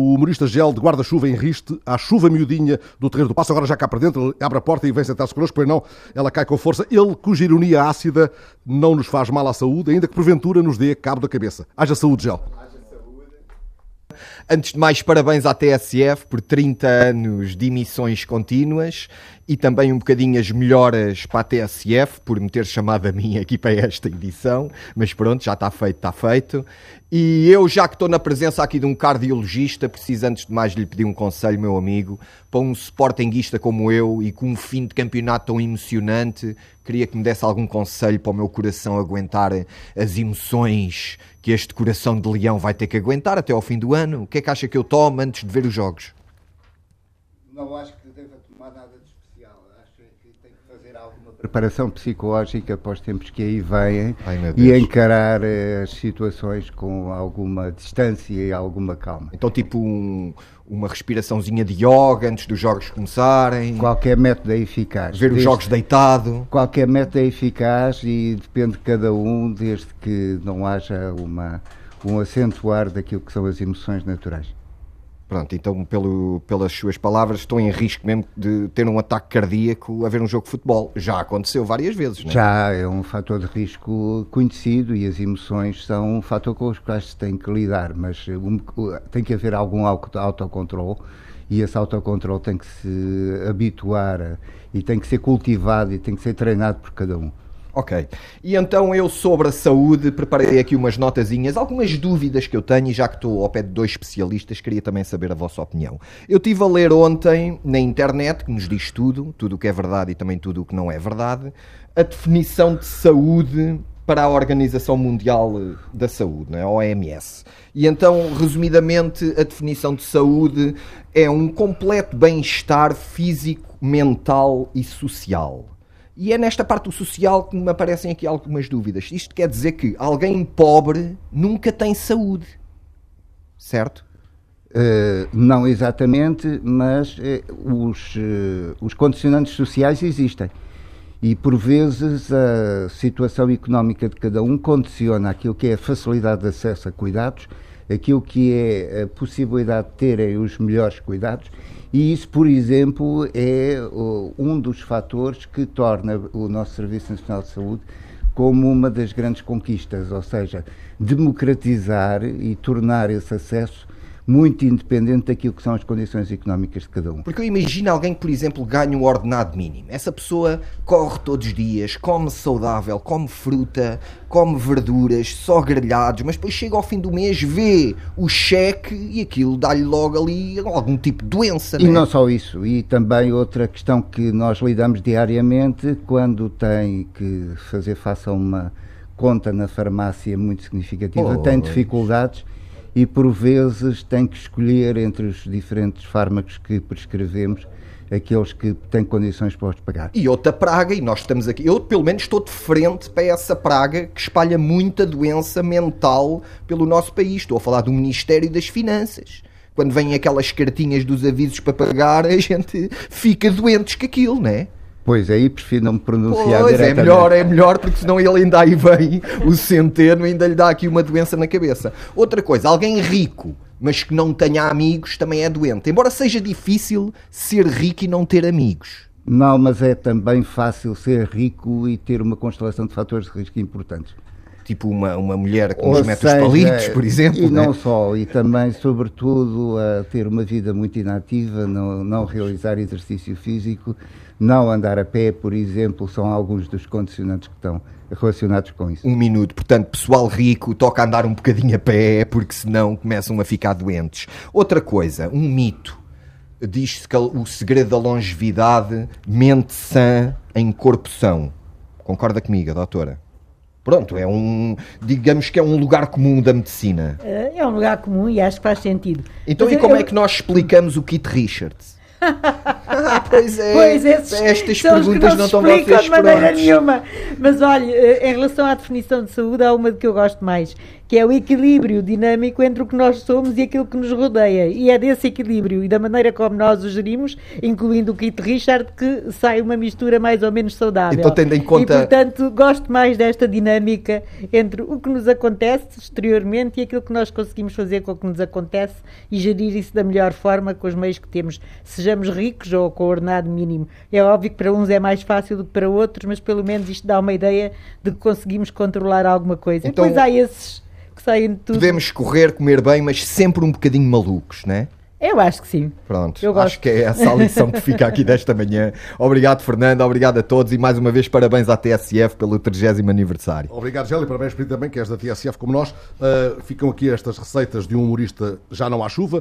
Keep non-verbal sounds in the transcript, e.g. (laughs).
o humorista gel de guarda-chuva em riste, à chuva miudinha do terreiro do Passo, agora já cá para dentro, abre a porta e vem sentar-se connosco, pois não, ela cai com força. Ele, cuja ironia ácida não nos faz mal à saúde, ainda que porventura nos dê cabo da cabeça. Haja saúde, gel. Antes de mais, parabéns à TSF por 30 anos de emissões contínuas e também um bocadinho as melhoras para a TSF por me ter chamado a mim aqui para esta edição, mas pronto, já está feito, está feito. E eu, já que estou na presença aqui de um cardiologista, preciso antes de mais lhe pedir um conselho, meu amigo, para um sportinguista como eu e com um fim de campeonato tão emocionante, queria que me desse algum conselho para o meu coração aguentar as emoções que este coração de leão vai ter que aguentar até ao fim do ano. O que é que acha que eu tomo antes de ver os jogos? Não acho que deva tomar nada de especial. Acho que tem que fazer alguma preparação psicológica para os tempos que aí vêm Ai, e encarar eh, as situações com alguma distância e alguma calma. Então, tipo um, uma respiraçãozinha de yoga antes dos jogos começarem. Qualquer método é eficaz. Ver os jogos deitado. Qualquer método é eficaz e depende de cada um, desde que não haja uma, um acentuar daquilo que são as emoções naturais. Pronto, então pelo, pelas suas palavras estou em risco mesmo de ter um ataque cardíaco a ver um jogo de futebol. Já aconteceu várias vezes, não é? Já é um fator de risco conhecido e as emoções são um fator com os quais se tem que lidar, mas um- tem que haver algum auto- autocontrole e esse autocontrole tem que se habituar e tem que ser cultivado e tem que ser treinado por cada um. Ok. E então eu sobre a saúde preparei aqui umas notazinhas, algumas dúvidas que eu tenho e já que estou ao pé de dois especialistas, queria também saber a vossa opinião. Eu estive a ler ontem na internet, que nos diz tudo, tudo o que é verdade e também tudo o que não é verdade, a definição de saúde para a Organização Mundial da Saúde, né? a OMS. E então, resumidamente, a definição de saúde é um completo bem-estar físico, mental e social. E é nesta parte do social que me aparecem aqui algumas dúvidas. Isto quer dizer que alguém pobre nunca tem saúde. Certo? Uh, não exatamente, mas eh, os, eh, os condicionantes sociais existem. E por vezes a situação económica de cada um condiciona aquilo que é a facilidade de acesso a cuidados, aquilo que é a possibilidade de terem os melhores cuidados, e isso, por exemplo, é um dos fatores que torna o nosso Serviço Nacional de Saúde como uma das grandes conquistas, ou seja, democratizar e tornar esse acesso muito independente daquilo que são as condições económicas de cada um. Porque eu imagino alguém que, por exemplo, ganha um ordenado mínimo. Essa pessoa corre todos os dias, come saudável, come fruta, come verduras, só grelhados, mas depois chega ao fim do mês, vê o cheque e aquilo dá-lhe logo ali algum tipo de doença. E né? não só isso, e também outra questão que nós lidamos diariamente quando tem que fazer face a uma conta na farmácia muito significativa, tem Pois. dificuldades e por vezes tem que escolher entre os diferentes fármacos que prescrevemos aqueles que têm condições para os pagar. E outra praga, e nós estamos aqui, eu pelo menos estou de frente para essa praga que espalha muita doença mental pelo nosso país. Estou a falar do Ministério das Finanças. Quando vêm aquelas cartinhas dos avisos para pagar, (laughs) a gente fica doentes com aquilo, não é? Pois aí prefiro não me pronunciar Pois, é diretamente. melhor, é melhor, porque senão ele ainda aí vem, o centeno ainda lhe dá aqui uma doença na cabeça. Outra coisa, alguém rico, mas que não tenha amigos, também é doente. Embora seja difícil ser rico e não ter amigos. Não, mas é também fácil ser rico e ter uma constelação de fatores de risco importantes. Tipo uma, uma mulher que Ou nos mete os seja, palitos, por exemplo. E né? não só, e também, sobretudo, a ter uma vida muito inativa, não, não realizar exercício físico, não andar a pé, por exemplo, são alguns dos condicionantes que estão relacionados com isso. Um minuto, portanto, pessoal rico toca andar um bocadinho a pé, porque senão começam a ficar doentes. Outra coisa, um mito. Diz-se que o segredo da longevidade mente sã em corpo são. Concorda comigo, doutora? Pronto, é um. Digamos que é um lugar comum da medicina. Eh, É um lugar comum e acho que faz sentido. Então, Mas e eu- como eu- é que nós explicamos o Kit Richards? (laughs) ah, (laughs) pois é. Pois, esses Estas são perguntas não se estão explicam de maneira prontos. nenhuma. Mas olha, eh, em relação à definição de saúde, há uma de que eu gosto mais, que é o equilíbrio dinâmico entre o que nós somos e aquilo que nos rodeia. E é desse equilíbrio e da maneira como nós o gerimos, incluindo o Kit Richard, que sai uma mistura mais ou menos saudável. Então, tendo em conta... E, portanto, gosto mais desta dinâmica entre o que nos acontece exteriormente e aquilo que nós conseguimos fazer com o que nos acontece e gerir isso da melhor forma com os meios que temos, sejamos ricos ou com o ordenado mínimo. É óbvio que para uns é mais fácil do que para outros, mas pelo menos isto dá uma ideia de que conseguimos controlar alguma coisa. Então, e depois há esses que saem de tudo. Podemos correr, comer bem, mas sempre um bocadinho malucos, não é? Eu acho que sim. Pronto, eu acho que é essa a lição que fica aqui desta manhã. Obrigado, Fernando, obrigado a todos e mais uma vez parabéns à TSF pelo 30 aniversário. Obrigado, Gélio, parabéns para ti também, que és da TSF como nós. Uh, ficam aqui estas receitas de um humorista já não à chuva,